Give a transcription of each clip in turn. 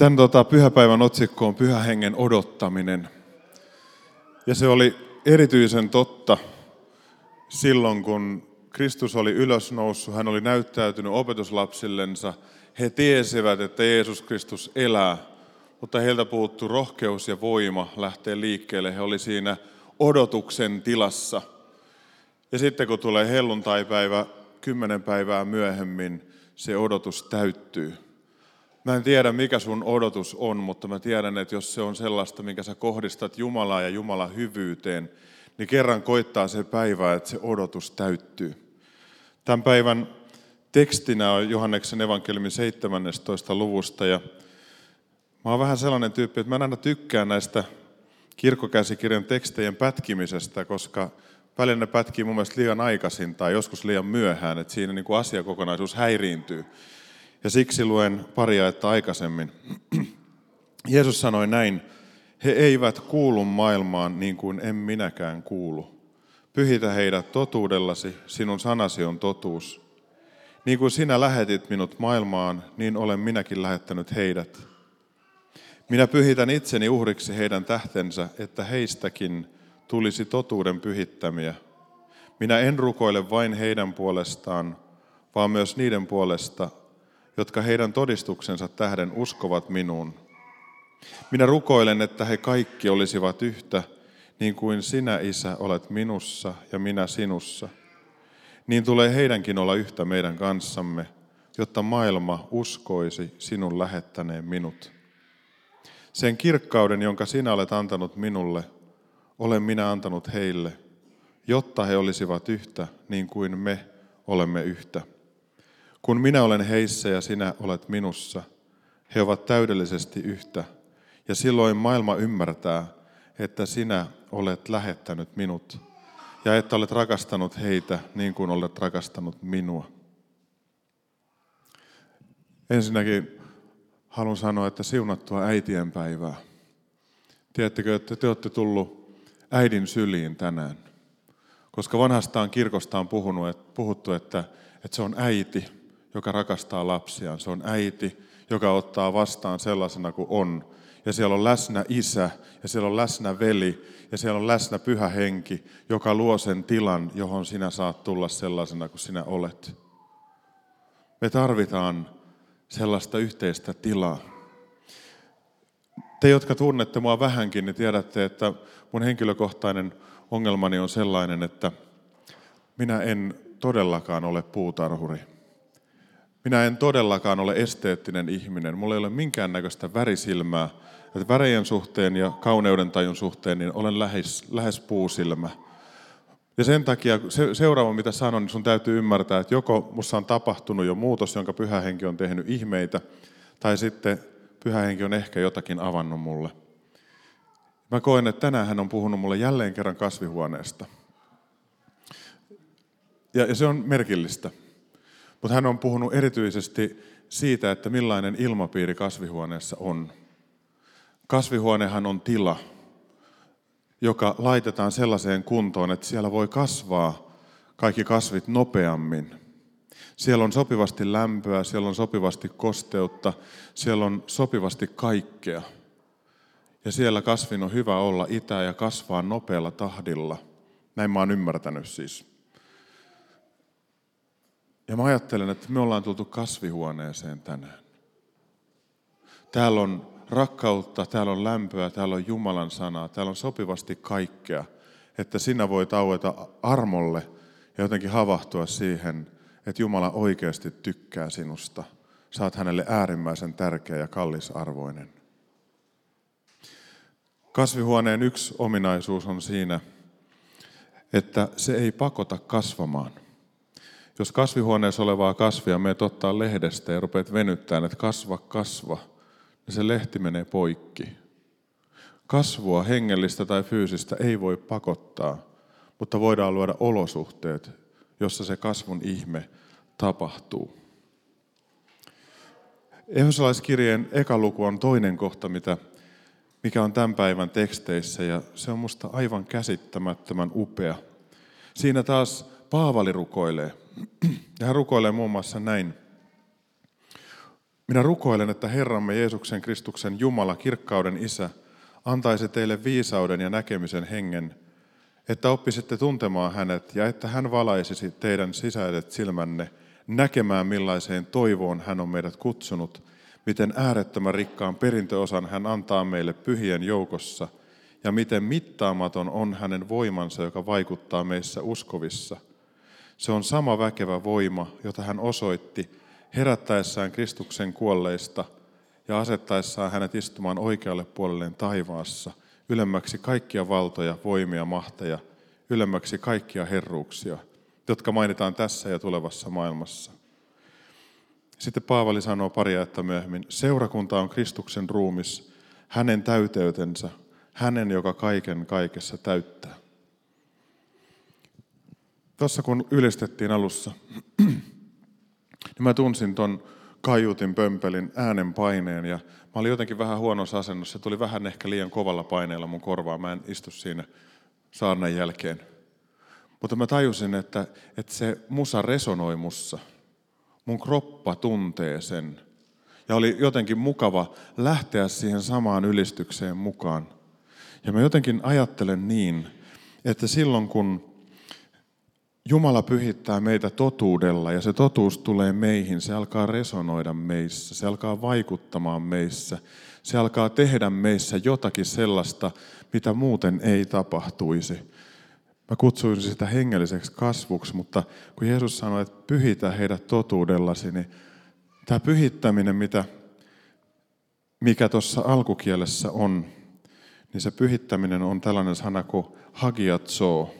Tämän tota, pyhäpäivän otsikko on Pyhä Hengen odottaminen. Ja se oli erityisen totta silloin, kun Kristus oli ylösnoussut, hän oli näyttäytynyt opetuslapsillensa. He tiesivät, että Jeesus Kristus elää, mutta heiltä puuttu rohkeus ja voima lähteä liikkeelle. He oli siinä odotuksen tilassa. Ja sitten kun tulee helluntaipäivä, kymmenen päivää myöhemmin, se odotus täyttyy. Mä en tiedä, mikä sun odotus on, mutta mä tiedän, että jos se on sellaista, minkä sä kohdistat Jumalaa ja Jumalan hyvyyteen, niin kerran koittaa se päivä, että se odotus täyttyy. Tämän päivän tekstinä on Johanneksen evankeliumin 17. luvusta ja mä oon vähän sellainen tyyppi, että mä en aina tykkään näistä kirkkokäsikirjan tekstejen pätkimisestä, koska välillä ne pätkii mun mielestä liian aikaisin tai joskus liian myöhään, että siinä niin kuin asiakokonaisuus häiriintyy. Ja siksi luen paria että aikaisemmin. Jeesus sanoi näin, he eivät kuulu maailmaan niin kuin en minäkään kuulu. Pyhitä heidät totuudellasi, sinun sanasi on totuus. Niin kuin sinä lähetit minut maailmaan, niin olen minäkin lähettänyt heidät. Minä pyhitän itseni uhriksi heidän tähtensä, että heistäkin tulisi totuuden pyhittämiä. Minä en rukoile vain heidän puolestaan, vaan myös niiden puolesta, jotka heidän todistuksensa tähden uskovat minuun. Minä rukoilen, että he kaikki olisivat yhtä, niin kuin sinä, Isä, olet minussa ja minä sinussa. Niin tulee heidänkin olla yhtä meidän kanssamme, jotta maailma uskoisi sinun lähettäneen minut. Sen kirkkauden, jonka sinä olet antanut minulle, olen minä antanut heille, jotta he olisivat yhtä, niin kuin me olemme yhtä. Kun minä olen heissä ja sinä olet minussa, he ovat täydellisesti yhtä, ja silloin maailma ymmärtää, että sinä olet lähettänyt minut, ja että olet rakastanut heitä niin kuin olet rakastanut minua. Ensinnäkin haluan sanoa, että siunattua äitien päivää. Tiedättekö, että te olette tullut äidin syliin tänään. Koska vanhastaan kirkosta on puhunut, puhuttu, että, että se on äiti, joka rakastaa lapsiaan. Se on äiti, joka ottaa vastaan sellaisena kuin on. Ja siellä on läsnä isä, ja siellä on läsnä veli, ja siellä on läsnä pyhä henki, joka luo sen tilan, johon sinä saat tulla sellaisena kuin sinä olet. Me tarvitaan sellaista yhteistä tilaa. Te, jotka tunnette mua vähänkin, niin tiedätte, että mun henkilökohtainen ongelmani on sellainen, että minä en todellakaan ole puutarhuri. Minä en todellakaan ole esteettinen ihminen. Mulla ei ole minkäännäköistä värisilmää. Että värejen suhteen ja kauneuden tajun suhteen niin olen lähes, lähes puusilmä. Ja sen takia se, seuraava, mitä sanon, niin sun täytyy ymmärtää, että joko mussa on tapahtunut jo muutos, jonka pyhä henki on tehnyt ihmeitä, tai sitten pyhä henki on ehkä jotakin avannut mulle. Mä koen, että tänään hän on puhunut mulle jälleen kerran kasvihuoneesta. Ja, ja se on merkillistä. Mutta hän on puhunut erityisesti siitä, että millainen ilmapiiri kasvihuoneessa on. Kasvihuonehan on tila, joka laitetaan sellaiseen kuntoon, että siellä voi kasvaa kaikki kasvit nopeammin. Siellä on sopivasti lämpöä, siellä on sopivasti kosteutta, siellä on sopivasti kaikkea. Ja siellä kasvin on hyvä olla itä ja kasvaa nopealla tahdilla. Näin mä oon ymmärtänyt siis. Ja mä ajattelen, että me ollaan tultu kasvihuoneeseen tänään. Täällä on rakkautta, täällä on lämpöä, täällä on Jumalan sanaa, täällä on sopivasti kaikkea, että sinä voit aueta armolle ja jotenkin havahtua siihen, että Jumala oikeasti tykkää sinusta. Saat hänelle äärimmäisen tärkeä ja kallisarvoinen. Kasvihuoneen yksi ominaisuus on siinä, että se ei pakota kasvamaan. Jos kasvihuoneessa olevaa kasvia meet ottaa lehdestä ja rupeat venyttämään, että kasva, kasva, niin se lehti menee poikki. Kasvua, hengellistä tai fyysistä, ei voi pakottaa, mutta voidaan luoda olosuhteet, jossa se kasvun ihme tapahtuu. Ehdosalaiskirjeen eka luku on toinen kohta, mitä, mikä on tämän päivän teksteissä, ja se on musta aivan käsittämättömän upea. Siinä taas Paavali rukoilee. Ja hän rukoilee muun muassa näin. Minä rukoilen, että Herramme Jeesuksen Kristuksen Jumala, kirkkauden Isä, antaisi teille viisauden ja näkemisen hengen, että oppisitte tuntemaan hänet ja että hän valaisisi teidän sisäiset silmänne näkemään millaiseen toivoon hän on meidät kutsunut, miten äärettömän rikkaan perintöosan hän antaa meille pyhien joukossa ja miten mittaamaton on hänen voimansa, joka vaikuttaa meissä uskovissa. Se on sama väkevä voima, jota hän osoitti herättäessään Kristuksen kuolleista ja asettaessaan hänet istumaan oikealle puolelleen taivaassa, ylemmäksi kaikkia valtoja, voimia, mahteja, ylemmäksi kaikkia herruuksia, jotka mainitaan tässä ja tulevassa maailmassa. Sitten Paavali sanoo pari että myöhemmin, seurakunta on Kristuksen ruumis, hänen täyteytensä, hänen, joka kaiken kaikessa täyttää. Tuossa kun ylistettiin alussa, niin mä tunsin ton kaiutin pömpelin äänen paineen ja mä olin jotenkin vähän huonossa asennossa. Se tuli vähän ehkä liian kovalla paineella mun korvaan. Mä en istu siinä saarnan jälkeen. Mutta mä tajusin, että, että se musa resonoi mussa. Mun kroppa tuntee sen. Ja oli jotenkin mukava lähteä siihen samaan ylistykseen mukaan. Ja mä jotenkin ajattelen niin, että silloin kun Jumala pyhittää meitä totuudella ja se totuus tulee meihin, se alkaa resonoida meissä, se alkaa vaikuttamaan meissä, se alkaa tehdä meissä jotakin sellaista, mitä muuten ei tapahtuisi. Mä kutsuisin sitä hengelliseksi kasvuksi, mutta kun Jeesus sanoi, että pyhitä heidät totuudellasi, niin tämä pyhittäminen, mitä, mikä tuossa alkukielessä on, niin se pyhittäminen on tällainen sana kuin hagiatsoo.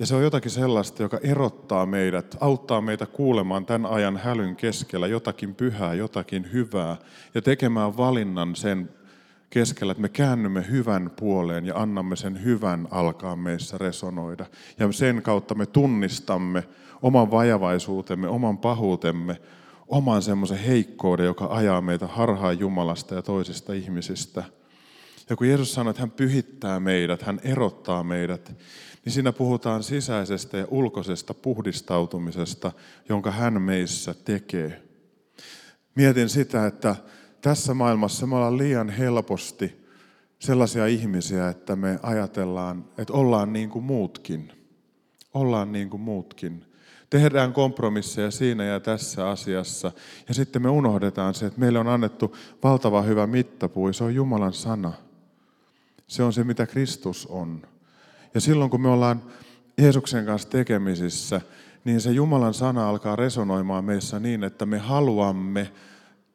Ja se on jotakin sellaista, joka erottaa meidät, auttaa meitä kuulemaan tämän ajan hälyn keskellä jotakin pyhää, jotakin hyvää ja tekemään valinnan sen keskellä, että me käännymme hyvän puoleen ja annamme sen hyvän alkaa meissä resonoida. Ja sen kautta me tunnistamme oman vajavaisuutemme, oman pahuutemme, oman semmoisen heikkouden, joka ajaa meitä harhaan Jumalasta ja toisista ihmisistä. Ja kun Jeesus sanoi, että hän pyhittää meidät, hän erottaa meidät, niin siinä puhutaan sisäisestä ja ulkoisesta puhdistautumisesta, jonka hän meissä tekee. Mietin sitä, että tässä maailmassa me ollaan liian helposti sellaisia ihmisiä, että me ajatellaan, että ollaan niin kuin muutkin. Ollaan niin kuin muutkin. Tehdään kompromisseja siinä ja tässä asiassa. Ja sitten me unohdetaan se, että meille on annettu valtava hyvä mittapuu. Se on Jumalan sana. Se on se, mitä Kristus on. Ja silloin kun me ollaan Jeesuksen kanssa tekemisissä, niin se Jumalan sana alkaa resonoimaan meissä niin, että me haluamme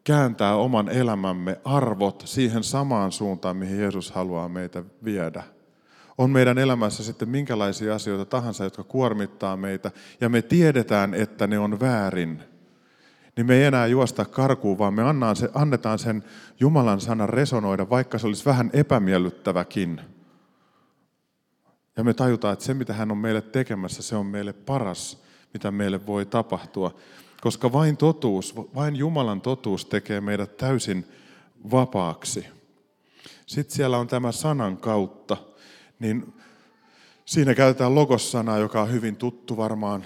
kääntää oman elämämme arvot siihen samaan suuntaan, mihin Jeesus haluaa meitä viedä. On meidän elämässä sitten minkälaisia asioita tahansa, jotka kuormittaa meitä, ja me tiedetään, että ne on väärin, niin me ei enää juosta karkuun, vaan me annetaan sen Jumalan sanan resonoida, vaikka se olisi vähän epämiellyttäväkin. Ja me tajutaan, että se mitä hän on meille tekemässä, se on meille paras, mitä meille voi tapahtua. Koska vain totuus, vain Jumalan totuus tekee meidät täysin vapaaksi. Sitten siellä on tämä sanan kautta, niin siinä käytetään logossanaa, joka on hyvin tuttu varmaan.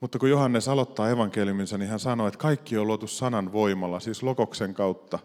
Mutta kun Johannes aloittaa evankeliuminsa, niin hän sanoo, että kaikki on luotu sanan voimalla, siis logoksen kautta,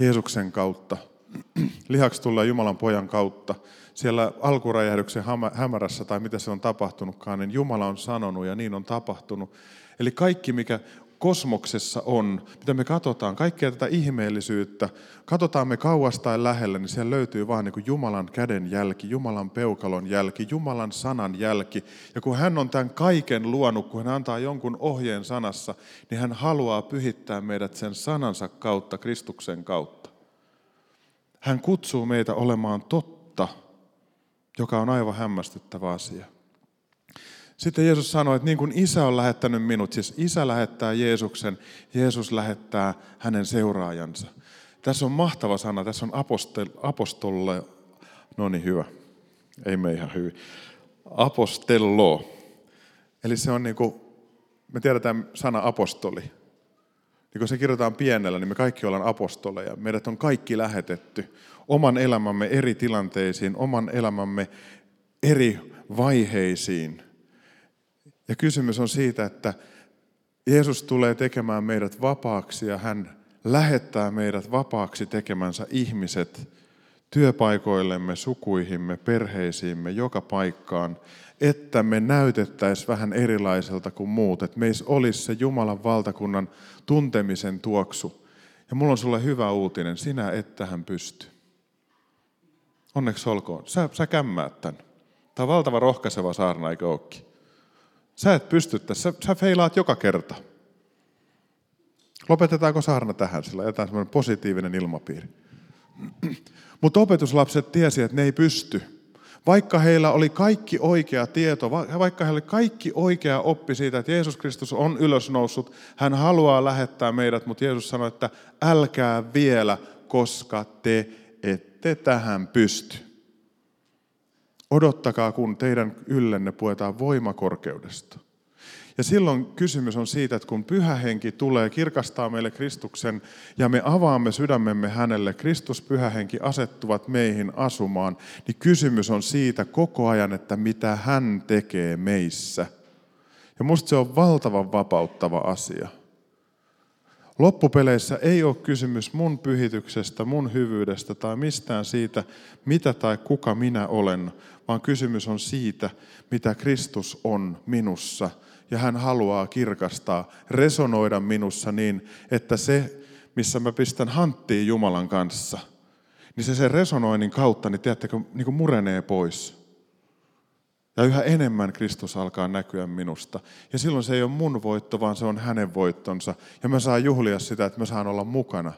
Jeesuksen kautta, lihaksi tulee Jumalan pojan kautta siellä alkuräjähdyksen hämärässä tai mitä se on tapahtunutkaan, niin Jumala on sanonut ja niin on tapahtunut. Eli kaikki, mikä kosmoksessa on, mitä me katsotaan, kaikkea tätä ihmeellisyyttä, katsotaan me kauas tai lähellä, niin siellä löytyy vaan niin kuin Jumalan käden jälki, Jumalan peukalon jälki, Jumalan sanan jälki. Ja kun hän on tämän kaiken luonut, kun hän antaa jonkun ohjeen sanassa, niin hän haluaa pyhittää meidät sen sanansa kautta, Kristuksen kautta. Hän kutsuu meitä olemaan totta joka on aivan hämmästyttävä asia. Sitten Jeesus sanoi, että niin kuin isä on lähettänyt minut, siis isä lähettää Jeesuksen, Jeesus lähettää hänen seuraajansa. Tässä on mahtava sana, tässä on apostol, apostolle, no niin hyvä, ei me ihan hyvin, apostello. Eli se on niin kuin, me tiedetään sana apostoli. Niin kun se kirjoitetaan pienellä, niin me kaikki ollaan apostoleja. Meidät on kaikki lähetetty oman elämämme eri tilanteisiin, oman elämämme eri vaiheisiin. Ja kysymys on siitä, että Jeesus tulee tekemään meidät vapaaksi ja hän lähettää meidät vapaaksi tekemänsä ihmiset työpaikoillemme, sukuihimme, perheisiimme, joka paikkaan, että me näytettäisiin vähän erilaiselta kuin muut, että meissä olisi se Jumalan valtakunnan tuntemisen tuoksu. Ja mulla on sulle hyvä uutinen, sinä et tähän pysty. Onneksi olkoon. Sä, sä kämmäät tämän. Tämä on valtava rohkaiseva saarna, eikö ookin? Sä et pysty tässä, sä, feilaat joka kerta. Lopetetaanko saarna tähän, sillä jätetään semmoinen positiivinen ilmapiiri. Mutta opetuslapset tiesi, että ne ei pysty. Vaikka heillä oli kaikki oikea tieto, vaikka heillä oli kaikki oikea oppi siitä, että Jeesus Kristus on ylösnoussut, hän haluaa lähettää meidät, mutta Jeesus sanoi, että älkää vielä, koska te ette tähän pysty. Odottakaa, kun teidän yllenne puetaan voimakorkeudesta. Ja silloin kysymys on siitä, että kun pyhä henki tulee, kirkastaa meille Kristuksen ja me avaamme sydämemme hänelle, Kristus, pyhä henki asettuvat meihin asumaan, niin kysymys on siitä koko ajan, että mitä hän tekee meissä. Ja musta se on valtavan vapauttava asia. Loppupeleissä ei ole kysymys mun pyhityksestä, mun hyvyydestä tai mistään siitä, mitä tai kuka minä olen, vaan kysymys on siitä, mitä Kristus on minussa – ja hän haluaa kirkastaa, resonoida minussa niin, että se, missä mä pistän hanttiin Jumalan kanssa, niin se sen resonoinnin kautta, niin tiedättekö, niin kuin murenee pois. Ja yhä enemmän Kristus alkaa näkyä minusta. Ja silloin se ei ole mun voitto, vaan se on hänen voittonsa. Ja mä saan juhlia sitä, että mä saan olla mukana.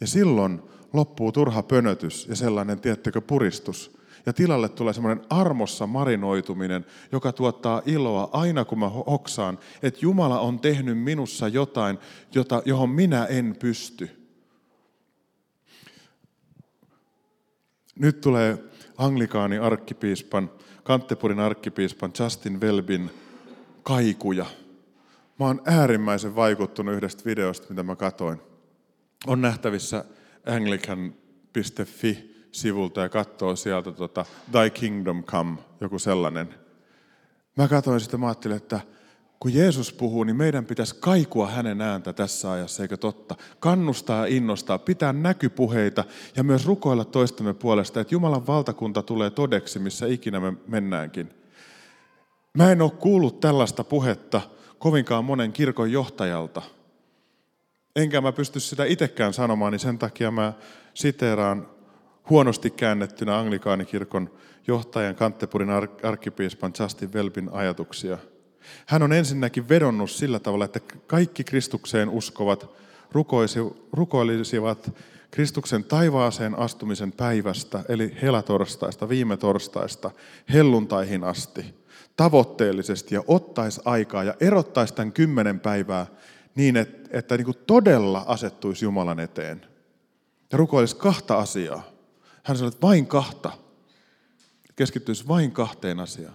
Ja silloin loppuu turha pönötys ja sellainen, tiettekö, puristus ja tilalle tulee semmoinen armossa marinoituminen, joka tuottaa iloa aina kun mä hoksaan, että Jumala on tehnyt minussa jotain, jota, johon minä en pysty. Nyt tulee anglikaani arkkipiispan, Kanttepurin arkkipiispan Justin Welbin kaikuja. Mä oon äärimmäisen vaikuttunut yhdestä videosta, mitä mä katoin. On nähtävissä anglican.fi sivulta ja katsoo sieltä tota, Thy Kingdom Come, joku sellainen. Mä katsoin sitä, mä ajattelin, että kun Jeesus puhuu, niin meidän pitäisi kaikua hänen ääntä tässä ajassa, eikö totta? Kannustaa ja innostaa, pitää näkypuheita ja myös rukoilla toistemme puolesta, että Jumalan valtakunta tulee todeksi, missä ikinä me mennäänkin. Mä en ole kuullut tällaista puhetta kovinkaan monen kirkon johtajalta. Enkä mä pysty sitä itsekään sanomaan, niin sen takia mä siteeraan huonosti käännettynä anglikaanikirkon johtajan Kantepurin arkkipiispan Justin Welbin ajatuksia. Hän on ensinnäkin vedonnut sillä tavalla, että kaikki Kristukseen uskovat rukoilisivat Kristuksen taivaaseen astumisen päivästä, eli helatorstaista, viime torstaista, helluntaihin asti, tavoitteellisesti ja ottaisi aikaa ja erottaisi tämän kymmenen päivää niin, että, että niin kuin todella asettuisi Jumalan eteen. Ja rukoilisi kahta asiaa. Hän sanoi, että vain kahta. Keskittyisi vain kahteen asiaan.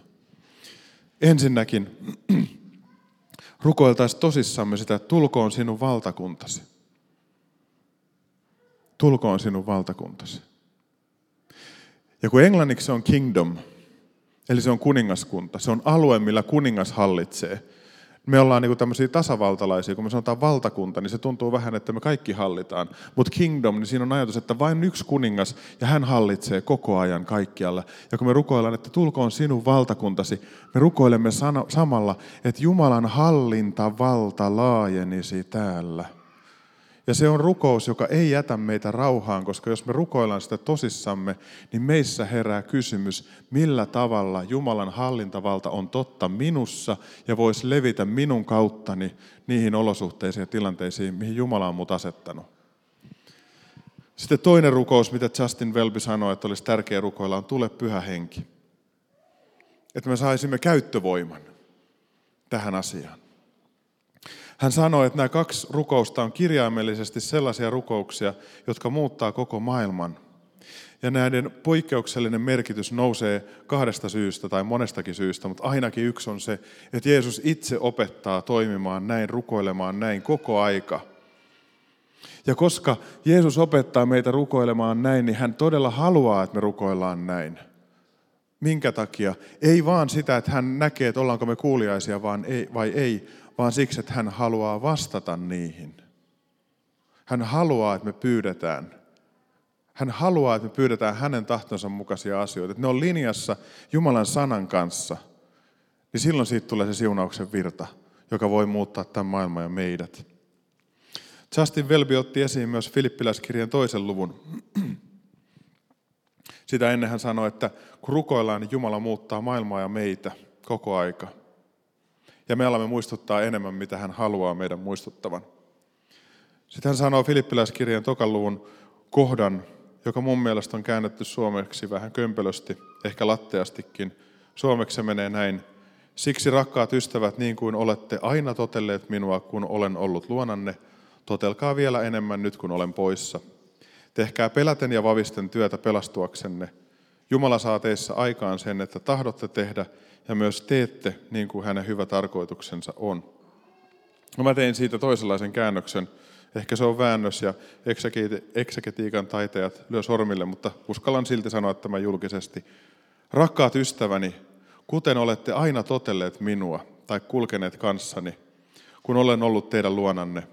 Ensinnäkin rukoiltaisiin tosissamme sitä, että tulkoon sinun valtakuntasi. Tulkoon sinun valtakuntasi. Ja kun englanniksi on kingdom, eli se on kuningaskunta, se on alue, millä kuningas hallitsee – me ollaan niin tämmöisiä tasavaltalaisia, kun me sanotaan valtakunta, niin se tuntuu vähän, että me kaikki hallitaan. Mutta kingdom, niin siinä on ajatus, että vain yksi kuningas ja hän hallitsee koko ajan kaikkialla. Ja kun me rukoillaan, että tulkoon sinun valtakuntasi, me rukoilemme samalla, että Jumalan hallinta valta laajenisi täällä. Ja se on rukous, joka ei jätä meitä rauhaan, koska jos me rukoillaan sitä tosissamme, niin meissä herää kysymys, millä tavalla Jumalan hallintavalta on totta minussa ja voisi levitä minun kauttani niihin olosuhteisiin ja tilanteisiin, mihin Jumala on mut asettanut. Sitten toinen rukous, mitä Justin Welby sanoi, että olisi tärkeä rukoilla, on tule pyhä henki. Että me saisimme käyttövoiman tähän asiaan. Hän sanoi, että nämä kaksi rukousta on kirjaimellisesti sellaisia rukouksia, jotka muuttaa koko maailman. Ja näiden poikkeuksellinen merkitys nousee kahdesta syystä tai monestakin syystä, mutta ainakin yksi on se, että Jeesus itse opettaa toimimaan näin, rukoilemaan näin koko aika. Ja koska Jeesus opettaa meitä rukoilemaan näin, niin hän todella haluaa, että me rukoillaan näin. Minkä takia? Ei vaan sitä, että hän näkee, että ollaanko me kuuliaisia vaan ei, vai ei, vaan siksi, että hän haluaa vastata niihin. Hän haluaa, että me pyydetään. Hän haluaa, että me pyydetään hänen tahtonsa mukaisia asioita. Että ne on linjassa Jumalan sanan kanssa. Niin silloin siitä tulee se siunauksen virta, joka voi muuttaa tämän maailman ja meidät. Justin Welby otti esiin myös Filippiläiskirjan toisen luvun. Sitä ennen hän sanoi, että kun rukoillaan, niin Jumala muuttaa maailmaa ja meitä koko aika. Ja me alamme muistuttaa enemmän, mitä hän haluaa meidän muistuttavan. Sitten hän sanoo Filippiläiskirjan tokan luvun kohdan, joka mun mielestä on käännetty suomeksi vähän kömpelösti, ehkä latteastikin. Suomeksi se menee näin. Siksi rakkaat ystävät, niin kuin olette aina totelleet minua, kun olen ollut luonanne, totelkaa vielä enemmän nyt, kun olen poissa. Tehkää peläten ja vavisten työtä pelastuaksenne. Jumala saa teissä aikaan sen, että tahdotte tehdä ja myös teette niin kuin hänen hyvä tarkoituksensa on. No mä tein siitä toisenlaisen käännöksen. Ehkä se on väännös ja eksegetiikan taiteet lyö sormille, mutta uskallan silti sanoa tämä julkisesti. Rakkaat ystäväni, kuten olette aina totelleet minua tai kulkeneet kanssani, kun olen ollut teidän luonanne,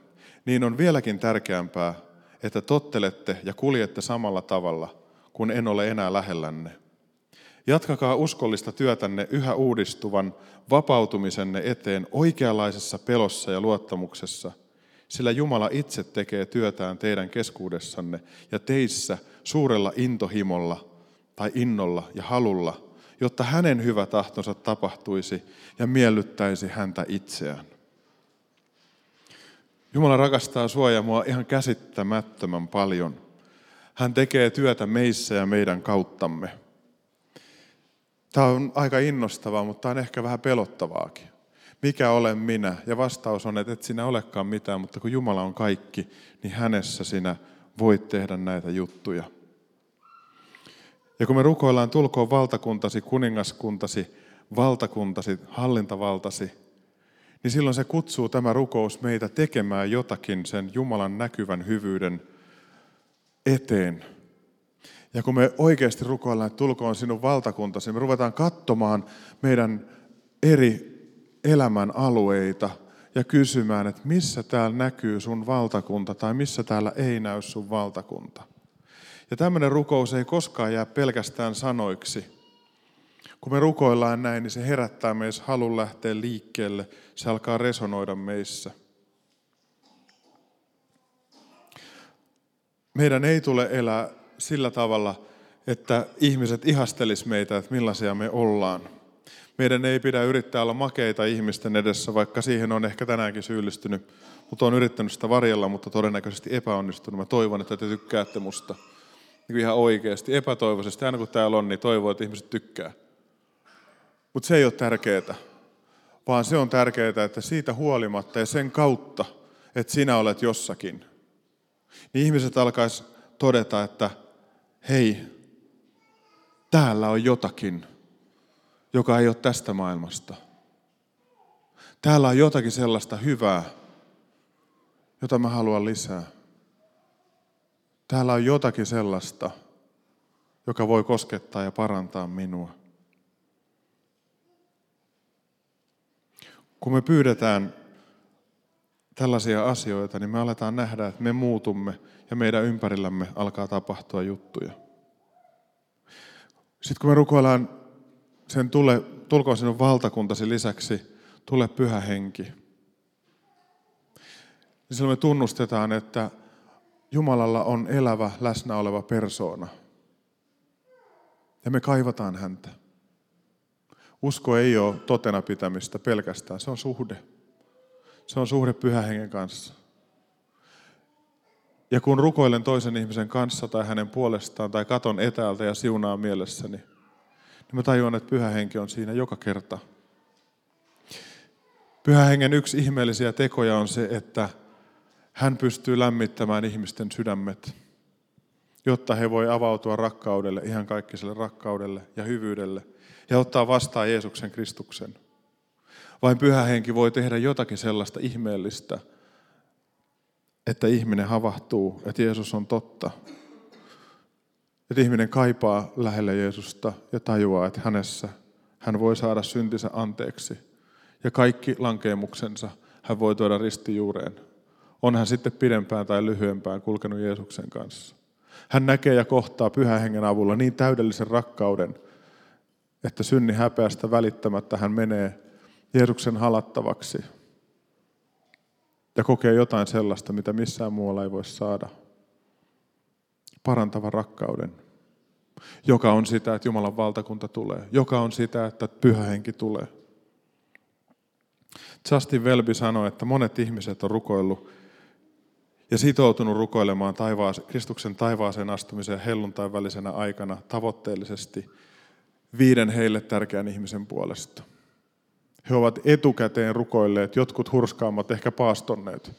niin on vieläkin tärkeämpää, että tottelette ja kuljette samalla tavalla, kun en ole enää lähellänne. Jatkakaa uskollista työtänne yhä uudistuvan vapautumisenne eteen oikeanlaisessa pelossa ja luottamuksessa, sillä Jumala itse tekee työtään teidän keskuudessanne ja teissä suurella intohimolla tai innolla ja halulla, jotta hänen hyvä tahtonsa tapahtuisi ja miellyttäisi häntä itseään. Jumala rakastaa sua ja mua ihan käsittämättömän paljon. Hän tekee työtä meissä ja meidän kauttamme. Tämä on aika innostavaa, mutta tämä on ehkä vähän pelottavaakin. Mikä olen minä? Ja vastaus on, että et sinä olekaan mitään, mutta kun Jumala on kaikki, niin hänessä sinä voit tehdä näitä juttuja. Ja kun me rukoillaan, tulkoon valtakuntasi, kuningaskuntasi, valtakuntasi, hallintavaltasi, niin silloin se kutsuu tämä rukous meitä tekemään jotakin sen Jumalan näkyvän hyvyyden eteen. Ja kun me oikeasti rukoillaan, että tulkoon sinun valtakuntasi, me ruvetaan katsomaan meidän eri elämän alueita ja kysymään, että missä täällä näkyy sun valtakunta tai missä täällä ei näy sun valtakunta. Ja tämmöinen rukous ei koskaan jää pelkästään sanoiksi. Kun me rukoillaan näin, niin se herättää meissä halun lähteä liikkeelle. Se alkaa resonoida meissä. Meidän ei tule elää sillä tavalla, että ihmiset ihastelis meitä, että millaisia me ollaan. Meidän ei pidä yrittää olla makeita ihmisten edessä, vaikka siihen on ehkä tänäänkin syyllistynyt. Mutta on yrittänyt sitä varjella, mutta todennäköisesti epäonnistunut. Mä toivon, että te tykkäätte musta. Niin ihan oikeasti, epätoivoisesti. Aina kun täällä on, niin toivoo, että ihmiset tykkää. Mutta se ei ole tärkeää, vaan se on tärkeää, että siitä huolimatta ja sen kautta, että sinä olet jossakin, niin ihmiset alkaisi todeta, että hei, täällä on jotakin, joka ei ole tästä maailmasta. Täällä on jotakin sellaista hyvää, jota mä haluan lisää. Täällä on jotakin sellaista, joka voi koskettaa ja parantaa minua. Kun me pyydetään tällaisia asioita, niin me aletaan nähdä, että me muutumme ja meidän ympärillämme alkaa tapahtua juttuja. Sitten kun me rukoillaan sen tule, tulkoon sinun valtakuntasi lisäksi, tule pyhä henki. Niin silloin me tunnustetaan, että Jumalalla on elävä, läsnä oleva persoona. Ja me kaivataan häntä. Usko ei ole totena pitämistä pelkästään, se on suhde. Se on suhde pyhän hengen kanssa. Ja kun rukoilen toisen ihmisen kanssa tai hänen puolestaan tai katon etäältä ja siunaa mielessäni, niin mä tajuan, että pyhä henki on siinä joka kerta. Pyhä hengen yksi ihmeellisiä tekoja on se, että hän pystyy lämmittämään ihmisten sydämet, jotta he voi avautua rakkaudelle, ihan kaikkiselle rakkaudelle ja hyvyydelle ja ottaa vastaan Jeesuksen Kristuksen. Vain pyhä henki voi tehdä jotakin sellaista ihmeellistä, että ihminen havahtuu, että Jeesus on totta. Että ihminen kaipaa lähelle Jeesusta ja tajuaa, että hänessä hän voi saada syntinsä anteeksi ja kaikki lankeemuksensa hän voi tuoda ristijuureen. On hän sitten pidempään tai lyhyempään kulkenut Jeesuksen kanssa. Hän näkee ja kohtaa pyhän hengen avulla niin täydellisen rakkauden, että synni häpeästä välittämättä hän menee Jeesuksen halattavaksi ja kokee jotain sellaista, mitä missään muualla ei voi saada. Parantava rakkauden, joka on sitä, että Jumalan valtakunta tulee, joka on sitä, että pyhä henki tulee. Justin Welby sanoi, että monet ihmiset on rukoillut ja sitoutunut rukoilemaan taivaas, Kristuksen taivaaseen astumisen helluntain välisenä aikana tavoitteellisesti viiden heille tärkeän ihmisen puolesta. He ovat etukäteen rukoilleet, jotkut hurskaammat ehkä paastonneet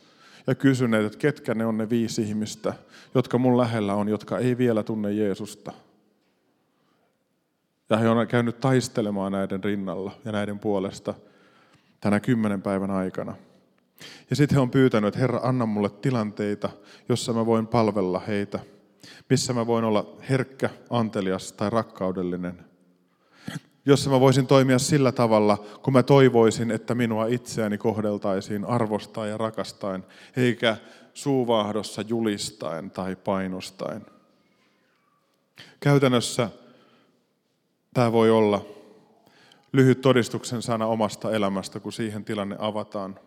ja kysyneet, että ketkä ne on ne viisi ihmistä, jotka mun lähellä on, jotka ei vielä tunne Jeesusta. Ja he on käynyt taistelemaan näiden rinnalla ja näiden puolesta tänä kymmenen päivän aikana. Ja sitten he on pyytänyt, että Herra, anna mulle tilanteita, jossa mä voin palvella heitä, missä mä voin olla herkkä, antelias tai rakkaudellinen. Jossa mä voisin toimia sillä tavalla, kun mä toivoisin, että minua itseäni kohdeltaisiin arvostaen ja rakastaen, eikä suuvaahdossa julistaen tai painostaen. Käytännössä tämä voi olla lyhyt todistuksen sana omasta elämästä, kun siihen tilanne avataan.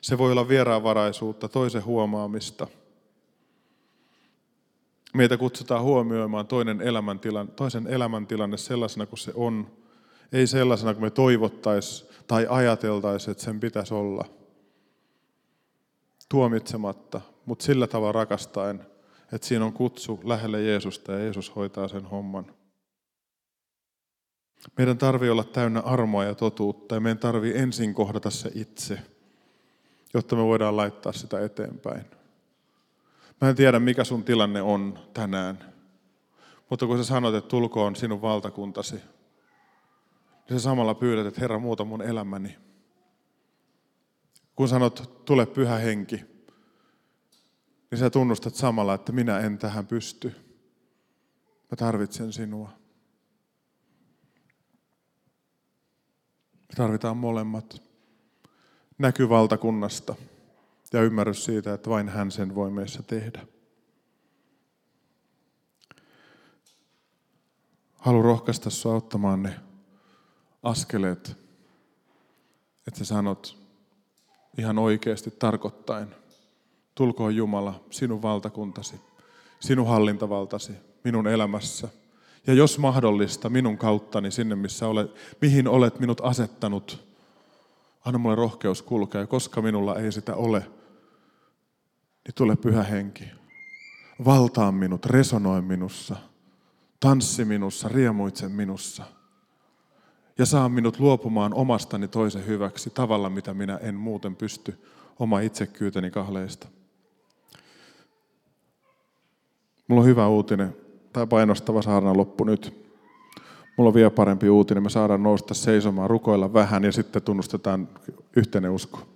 Se voi olla vieraanvaraisuutta, toisen huomaamista. Meitä kutsutaan huomioimaan toinen elämäntilanne, toisen elämäntilanne sellaisena kuin se on, ei sellaisena kuin me toivottaisiin tai ajateltaisiin, että sen pitäisi olla. Tuomitsematta, mutta sillä tavalla rakastaen, että siinä on kutsu lähelle Jeesusta ja Jeesus hoitaa sen homman. Meidän tarvii olla täynnä armoa ja totuutta ja meidän tarvii ensin kohdata se itse – jotta me voidaan laittaa sitä eteenpäin. Mä en tiedä, mikä sun tilanne on tänään, mutta kun sä sanot, että tulkoon sinun valtakuntasi, niin sä samalla pyydät, että Herra, muuta mun elämäni. Kun sanot, tule pyhä henki, niin sä tunnustat samalla, että minä en tähän pysty. Mä tarvitsen sinua. Me tarvitaan molemmat näkyvaltakunnasta ja ymmärrys siitä, että vain hän sen voi meissä tehdä. Haluan rohkaista sinua ottamaan ne askeleet, että sanot ihan oikeasti tarkoittain, tulkoon Jumala, sinun valtakuntasi, sinun hallintavaltasi minun elämässä. Ja jos mahdollista, minun kauttani sinne, missä olet, mihin olet minut asettanut Anna mulle rohkeus kulkea, koska minulla ei sitä ole, niin tule pyhä henki. Valtaa minut, resonoi minussa, tanssi minussa, riemuitse minussa. Ja saa minut luopumaan omastani toisen hyväksi tavalla, mitä minä en muuten pysty oma itsekyyteni kahleista. Mulla on hyvä uutinen. Tämä painostava saarna loppu nyt. Mulla on vielä parempi uutinen. Me saadaan nousta seisomaan, rukoilla vähän ja sitten tunnustetaan yhteinen usko.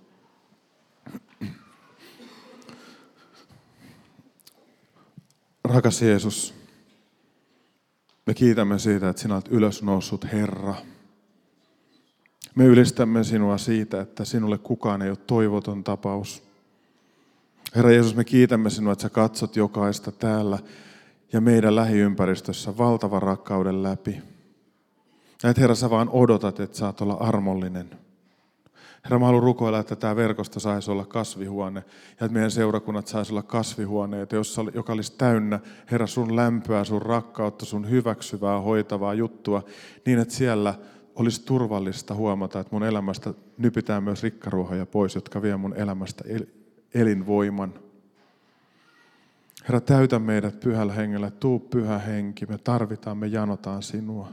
Rakas Jeesus, me kiitämme siitä, että sinä olet ylösnoussut Herra. Me ylistämme sinua siitä, että sinulle kukaan ei ole toivoton tapaus. Herra Jeesus, me kiitämme sinua, että sä katsot jokaista täällä ja meidän lähiympäristössä valtavan rakkauden läpi. Ja että Herra, sä vaan odotat, että saat olla armollinen. Herra, mä haluan rukoilla, että tämä verkosto saisi olla kasvihuone ja että meidän seurakunnat saisi olla kasvihuoneita, jossa, joka olisi täynnä, Herra, sun lämpöä, sun rakkautta, sun hyväksyvää, hoitavaa juttua, niin että siellä olisi turvallista huomata, että mun elämästä nypitään myös rikkaruohoja pois, jotka vie mun elämästä elinvoiman. Herra, täytä meidät pyhällä hengellä, tuu pyhä henki, me tarvitaan, me janotaan sinua.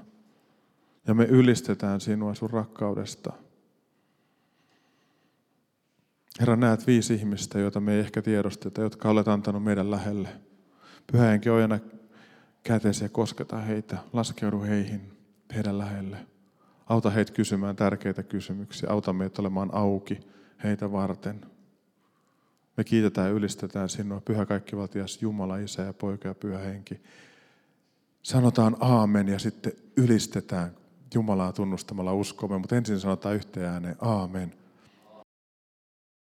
Ja me ylistetään sinua sun rakkaudesta. Herra, näet viisi ihmistä, joita me ei ehkä tiedosteta, jotka olet antanut meidän lähelle. Pyhä henki ojana käteesi ja kosketa heitä. Laskeudu heihin, heidän lähelle. Auta heitä kysymään tärkeitä kysymyksiä. Auta meitä olemaan auki heitä varten. Me kiitetään ja ylistetään sinua, Pyhä Kaikkivaltias Jumala, Isä ja Poika ja Pyhä Henki. Sanotaan aamen ja sitten ylistetään Jumalaa tunnustamalla uskomme, mutta ensin sanotaan yhteen ääneen aamen.